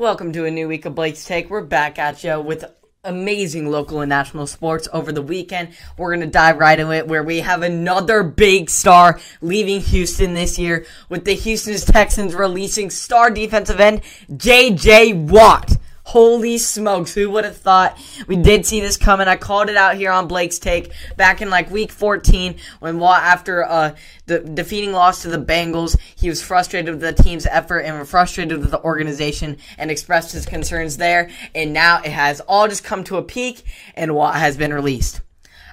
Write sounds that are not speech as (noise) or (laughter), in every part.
Welcome to a new week of Blake's Take. We're back at you with amazing local and national sports over the weekend. We're going to dive right into it where we have another big star leaving Houston this year with the Houston Texans releasing star defensive end JJ Watt. Holy smokes, who would have thought we did see this coming? I called it out here on Blake's Take back in like week 14 when after uh, the defeating loss to the Bengals, he was frustrated with the team's effort and frustrated with the organization and expressed his concerns there. And now it has all just come to a peak and Watt has been released.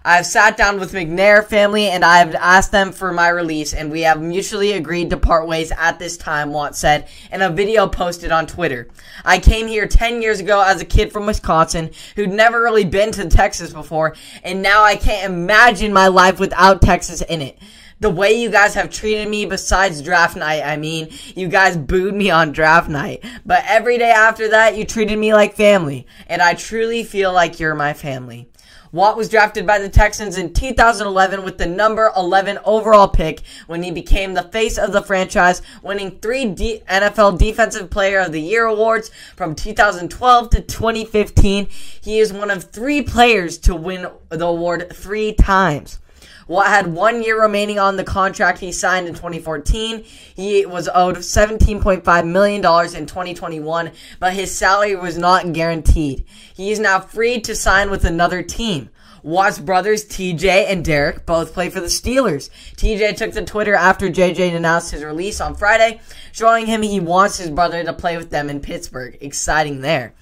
I've sat down with McNair family and I've asked them for my release, and we have mutually agreed to part ways at this time, Watt said in a video posted on Twitter. I came here 10 years ago as a kid from Wisconsin who'd never really been to Texas before, and now I can't imagine my life without Texas in it the way you guys have treated me besides draft night. I mean, you guys booed me on draft night, but every day after that, you treated me like family, and I truly feel like you're my family. Watt was drafted by the Texans in 2011 with the number 11 overall pick when he became the face of the franchise, winning three D- NFL Defensive Player of the Year awards from 2012 to 2015. He is one of three players to win the award three times. Had one year remaining on the contract he signed in 2014. He was owed $17.5 million in 2021, but his salary was not guaranteed. He is now free to sign with another team. Watt's brothers, TJ and Derek, both play for the Steelers. TJ took to Twitter after JJ announced his release on Friday, showing him he wants his brother to play with them in Pittsburgh. Exciting there.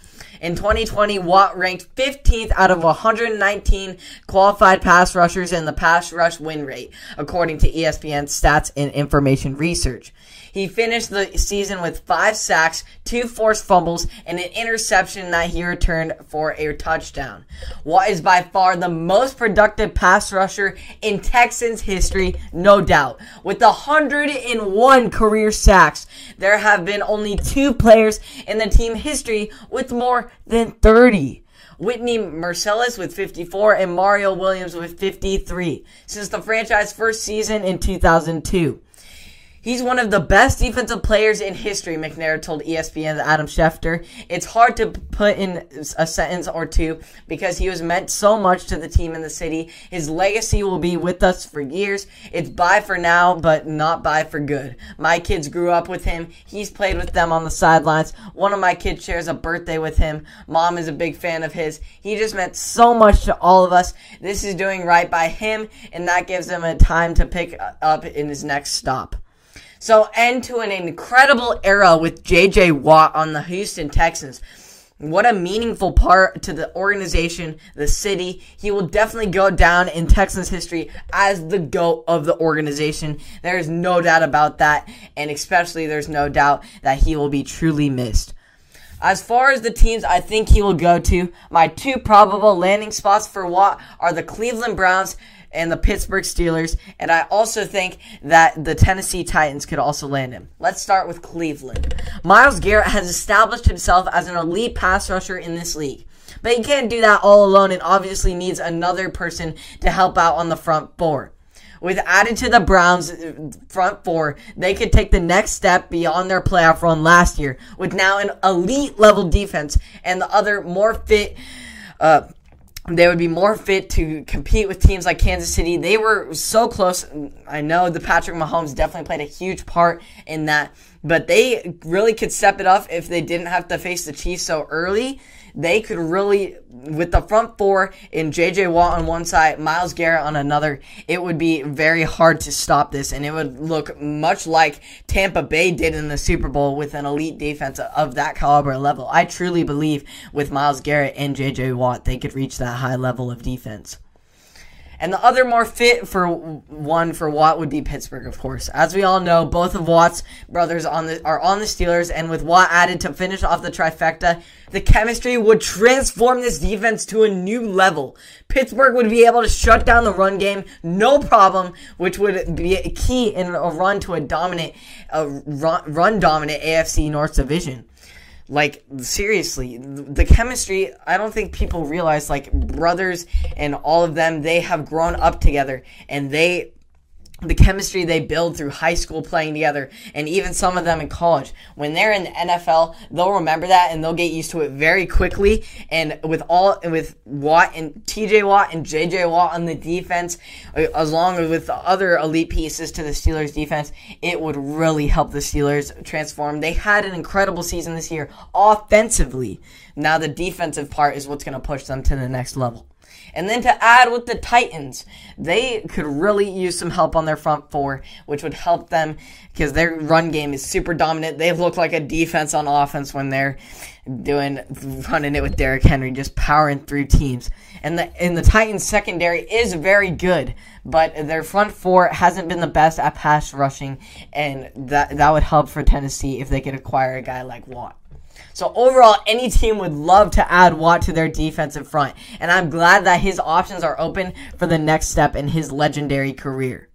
In 2020, Watt ranked 15th out of 119 qualified pass rushers in the pass rush win rate, according to ESPN stats and information research. He finished the season with five sacks, two forced fumbles, and an interception that he returned for a touchdown. Watt is by far the most productive pass rusher in Texans history, no doubt. With 101 career sacks, there have been only two players in the team history with more than 30. Whitney Mercilus with 54 and Mario Williams with 53 since the franchise first season in 2002. He's one of the best defensive players in history, McNair told ESPN's Adam Schefter. It's hard to put in a sentence or two because he was meant so much to the team in the city. His legacy will be with us for years. It's bye for now, but not bye for good. My kids grew up with him. He's played with them on the sidelines. One of my kids shares a birthday with him. Mom is a big fan of his. He just meant so much to all of us. This is doing right by him, and that gives him a time to pick up in his next stop. So, end to an incredible era with JJ Watt on the Houston Texans. What a meaningful part to the organization, the city. He will definitely go down in Texans history as the GOAT of the organization. There is no doubt about that. And especially, there's no doubt that he will be truly missed. As far as the teams I think he will go to, my two probable landing spots for Watt are the Cleveland Browns and the Pittsburgh Steelers, and I also think that the Tennessee Titans could also land him. Let's start with Cleveland. Myles Garrett has established himself as an elite pass rusher in this league. But he can't do that all alone and obviously needs another person to help out on the front four. With added to the Browns front four, they could take the next step beyond their playoff run last year with now an elite level defense and the other more fit uh, they would be more fit to compete with teams like Kansas City. They were so close. I know the Patrick Mahomes definitely played a huge part in that, but they really could step it up if they didn't have to face the Chiefs so early they could really, with the front four in JJ Watt on one side, Myles Garrett on another, it would be very hard to stop this, and it would look much like Tampa Bay did in the Super Bowl with an elite defense of that caliber level. I truly believe with Myles Garrett and JJ Watt, they could reach that high level of defense. And the other more fit for one for Watt would be Pittsburgh, of course. As we all know, both of Watt's brothers on the are on the Steelers, and with Watt added to finish off the trifecta, the chemistry would transform this defense to a new level. Pittsburgh would be able to shut down the run game, no problem, which would be key in a run to a dominant, a run dominant AFC North division. Like seriously, the chemistry, I don't think people realize like brothers and all of them, they have grown up together and they the chemistry they build through high school playing together and even some of them in college. When they're in the NFL they'll remember that and they'll get used to it very quickly. And with all with Watt and TJ Watt and JJ Watt on the defense as long as with the other elite pieces to the Steelers defense it would really help the Steelers transform. They had an incredible season this year offensively. Now the defensive part is what's going to push them to the next level and then to add with the Titans, they could really use some help on their front four, which would help them because their run game is super dominant. They look like a defense on offense when they're doing running it with Derrick Henry, just powering through teams. And the and the Titans secondary is very good, but their front four hasn't been the best at pass rushing, and that that would help for Tennessee if they could acquire a guy like Watt. So overall, any team would love to add Watt to their defensive front, and I'm glad that his options are open for the next step in his legendary career.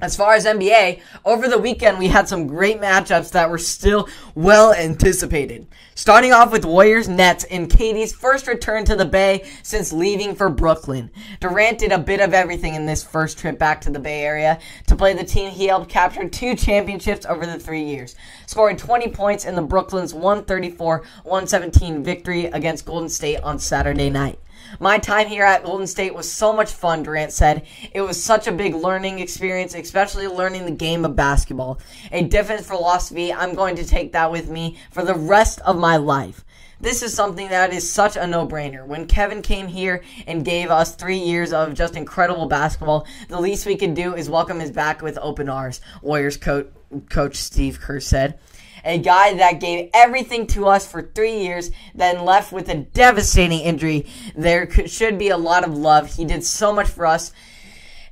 As far as NBA, over the weekend we had some great matchups that were still well anticipated. Starting off with Warriors Nets in KD's first return to the Bay since leaving for Brooklyn. Durant did a bit of everything in this first trip back to the Bay Area to play the team he helped capture two championships over the three years, scoring 20 points in the Brooklyn's 134-117 victory against Golden State on Saturday night. My time here at Golden State was so much fun, Durant said. It was such a big learning experience, especially learning the game of basketball. A different philosophy. I'm going to take that with me for the rest of my life. This is something that is such a no-brainer. When Kevin came here and gave us three years of just incredible basketball, the least we could do is welcome his back with open arms, Warriors coach, coach Steve Kerr said a guy that gave everything to us for three years, then left with a devastating injury. There could, should be a lot of love. He did so much for us,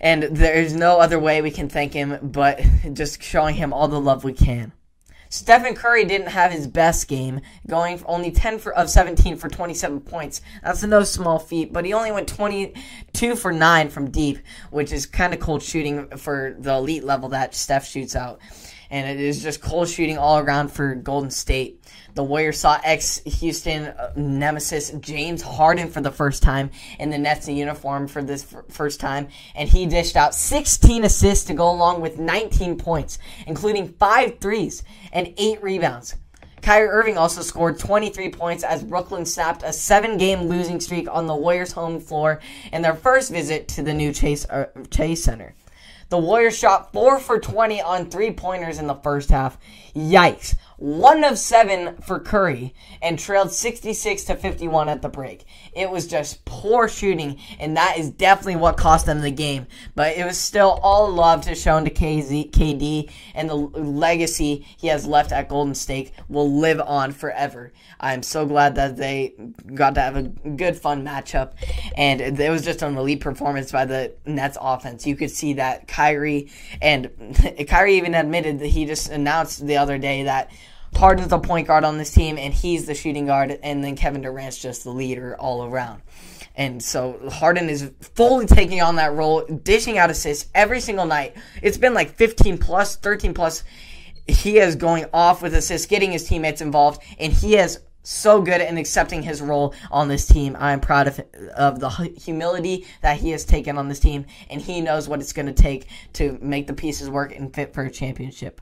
and there's no other way we can thank him but just showing him all the love we can. Stephen Curry didn't have his best game, going only 10 for, of 17 for 27 points. That's no small feat, but he only went 22 for 9 from deep, which is kind of cold shooting for the elite level that Steph shoots out and it is just cold shooting all around for Golden State. The Warriors saw ex Houston uh, nemesis James Harden for the first time in the Nets uniform for this first time, and he dished out 16 assists to go along with 19 points, including five threes and eight rebounds. Kyrie Irving also scored 23 points as Brooklyn snapped a seven game losing streak on the Warriors' home floor in their first visit to the new Chase, uh, Chase Center. The Warriors shot 4 for 20 on three pointers in the first half. Yikes. 1 of 7 for Curry and trailed 66 to 51 at the break. It was just poor shooting, and that is definitely what cost them the game. But it was still all love to shown to KZ, KD, and the legacy he has left at Golden State will live on forever. I'm so glad that they got to have a good, fun matchup, and it was just an elite performance by the Nets offense. You could see that Kyrie and (laughs) Kyrie even admitted that he just announced the other day that Harden's the point guard on this team, and he's the shooting guard, and then Kevin Durant's just the leader all around. And so Harden is fully taking on that role, dishing out assists every single night. It's been like 15 plus, 13 plus. He is going off with assists, getting his teammates involved, and he is so good in accepting his role on this team. I'm proud of of the humility that he has taken on this team, and he knows what it's going to take to make the pieces work and fit for a championship.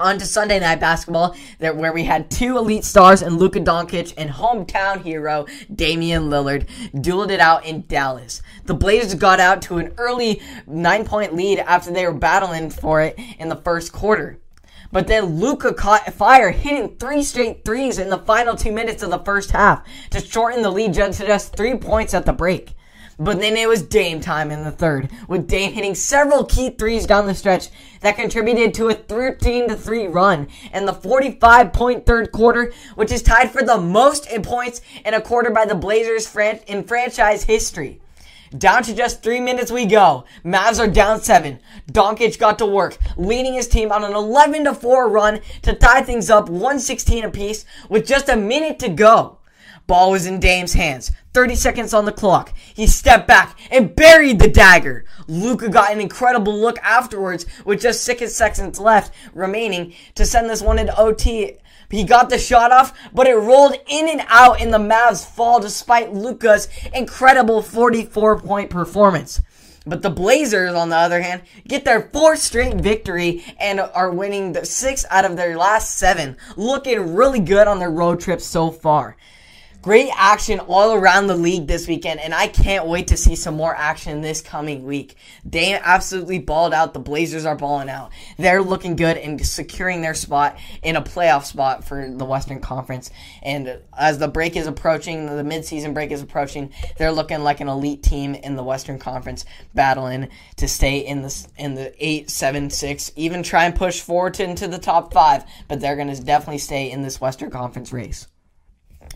On to Sunday night basketball, where we had two elite stars and Luka Doncic and hometown hero Damian Lillard dueled it out in Dallas. The Blazers got out to an early nine point lead after they were battling for it in the first quarter. But then Luka caught fire, hitting three straight threes in the final two minutes of the first half to shorten the lead to just three points at the break. But then it was Dame time in the third, with Dame hitting several key threes down the stretch that contributed to a 13 3 run in the 45 point third quarter, which is tied for the most in points in a quarter by the Blazers in franchise history. Down to just three minutes we go. Mavs are down seven. Doncic got to work, leading his team on an 11 4 run to tie things up 116 apiece with just a minute to go. Ball was in Dame's hands. 30 seconds on the clock. He stepped back and buried the dagger. Luka got an incredible look afterwards with just six seconds left remaining to send this one into OT. He got the shot off, but it rolled in and out in the Mavs fall despite Luka's incredible 44 point performance. But the Blazers, on the other hand, get their fourth straight victory and are winning the six out of their last seven, looking really good on their road trip so far. Great action all around the league this weekend, and I can't wait to see some more action this coming week. They absolutely balled out. The Blazers are balling out. They're looking good and securing their spot in a playoff spot for the Western Conference. And as the break is approaching, the midseason break is approaching, they're looking like an elite team in the Western Conference, battling to stay in the in the eight, seven, six, even try and push forward to, into the top five. But they're going to definitely stay in this Western Conference race.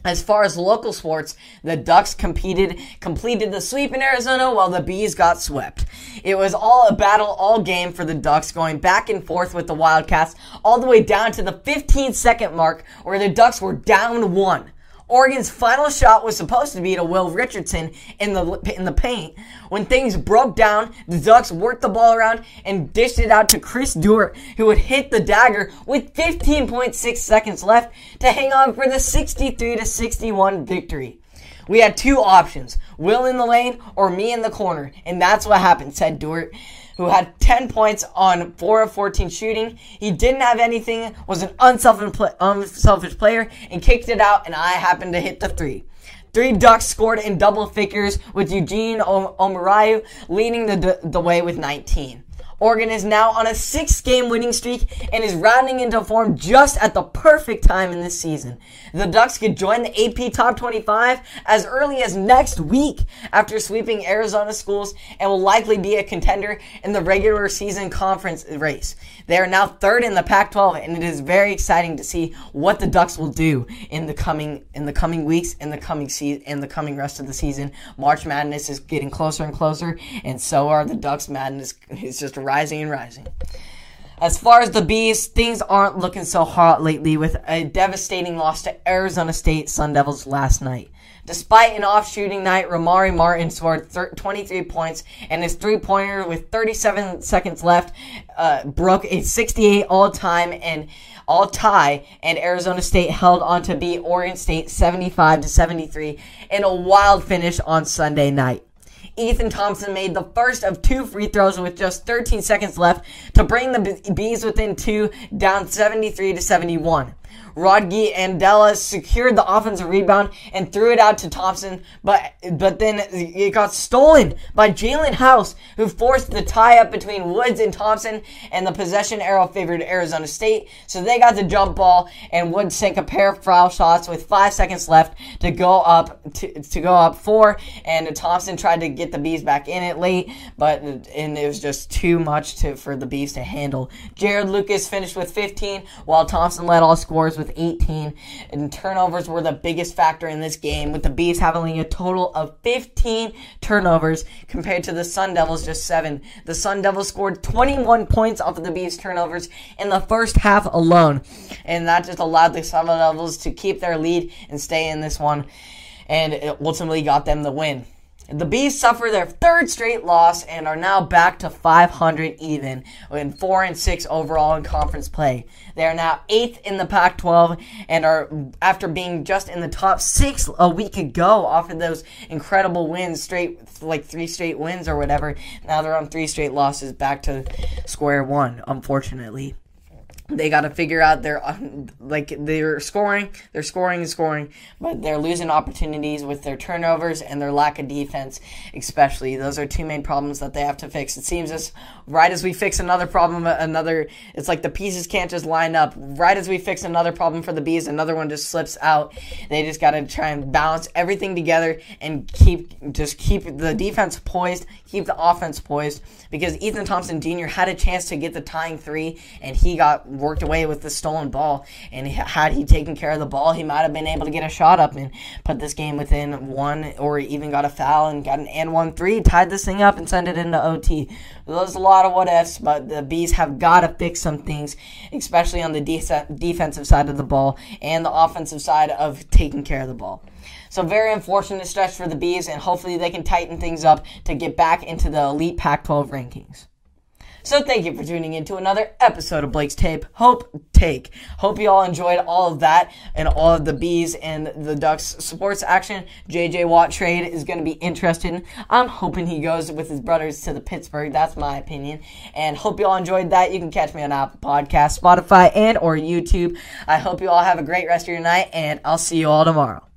As far as local sports, the Ducks competed, completed the sweep in Arizona while the Bees got swept. It was all a battle all game for the Ducks, going back and forth with the Wildcats all the way down to the 15 second mark where the Ducks were down one. Oregon's final shot was supposed to be to Will Richardson in the in the paint. When things broke down, the Ducks worked the ball around and dished it out to Chris Duarte, who would hit the dagger with 15.6 seconds left to hang on for the 63 to 61 victory. We had two options, Will in the lane or me in the corner, and that's what happened, said Duarte who had 10 points on 4 of 14 shooting. He didn't have anything, was an unselfish player, and kicked it out, and I happened to hit the three. Three Ducks scored in double figures, with Eugene Omoruyi leading the, the way with 19. Oregon is now on a six game winning streak and is rounding into form just at the perfect time in this season. The Ducks could join the AP Top 25 as early as next week after sweeping Arizona schools and will likely be a contender in the regular season conference race. They are now third in the Pac-12 and it is very exciting to see what the Ducks will do in the coming in the coming weeks in the coming season in the coming rest of the season. March Madness is getting closer and closer and so are the Ducks Madness is just rising and rising. As far as the Bees, things aren't looking so hot lately with a devastating loss to Arizona State Sun Devils last night. Despite an off shooting night, Romari Martin scored 23 points, and his three pointer with 37 seconds left uh, broke a 68 all time and all tie, and Arizona State held on to beat Oregon State 75 to 73 in a wild finish on Sunday night. Ethan Thompson made the first of two free throws with just 13 seconds left to bring the Bees within two, down 73 to 71. Rodney Andela secured the offensive rebound and threw it out to Thompson, but but then it got stolen by Jaelen House, who forced the tie up between Woods and Thompson, and the possession arrow favored Arizona State. So they got the jump ball, and Woods sank a pair of foul shots with five seconds left to go up to, to go up four, and Thompson tried to get the bees back in it late, but and it was just too much to for the bees to handle. Jarod Lucas finished with 15, while Thompson led all with 18, and turnovers were the biggest factor in this game, with the Bees having a total of 15 turnovers compared to the Sun Devils just seven. The Sun Devils scored 21 points off of the Bees turnovers in the first half alone, and that just allowed the Sun Devils to keep their lead and stay in this one, and ultimately got them the win. The Bees suffer their third straight loss and are now back to 500 even, in 4 and 6 overall in conference play. They are now 8th in the Pac 12 and are, after being just in the top 6 a week ago, off of those incredible wins, straight, like three straight wins or whatever, now they're on three straight losses back to square one, unfortunately they got to figure out their uh, like they're scoring, they're scoring and scoring, but they're losing opportunities with their turnovers and their lack of defense, especially. Those are two main problems that they have to fix. It seems as right as we fix another problem, another it's like the pieces can't just line up. Right as we fix another problem for the bees, another one just slips out. They just got to try and balance everything together and keep just keep the defense poised, keep the offense poised because Ethan Thompson Jr. had a chance to get the tying three and he got worked away with the stolen ball. And had he taken care of the ball, he might have been able to get a shot up and put this game within one, or even got a foul and got an and one three, tied this thing up and sent it into OT. There's a lot of what ifs, but the bees have got to fix some things, especially on the de- defensive side of the ball and the offensive side of taking care of the ball. So very unfortunate stretch for the bees, and hopefully they can tighten things up to get back into the elite Pac-12 rankings. So thank you for tuning in to another episode of Blake's Tape. Hope Take. Hope you all enjoyed all of that and all of the bees and the Ducks sports action. JJ Watt trade is going to be interesting. I'm hoping he goes with his brothers to the Pittsburgh. That's my opinion. And hope you all enjoyed that. You can catch me on Apple Podcast, Spotify, and or YouTube. I hope you all have a great rest of your night, and I'll see you all tomorrow.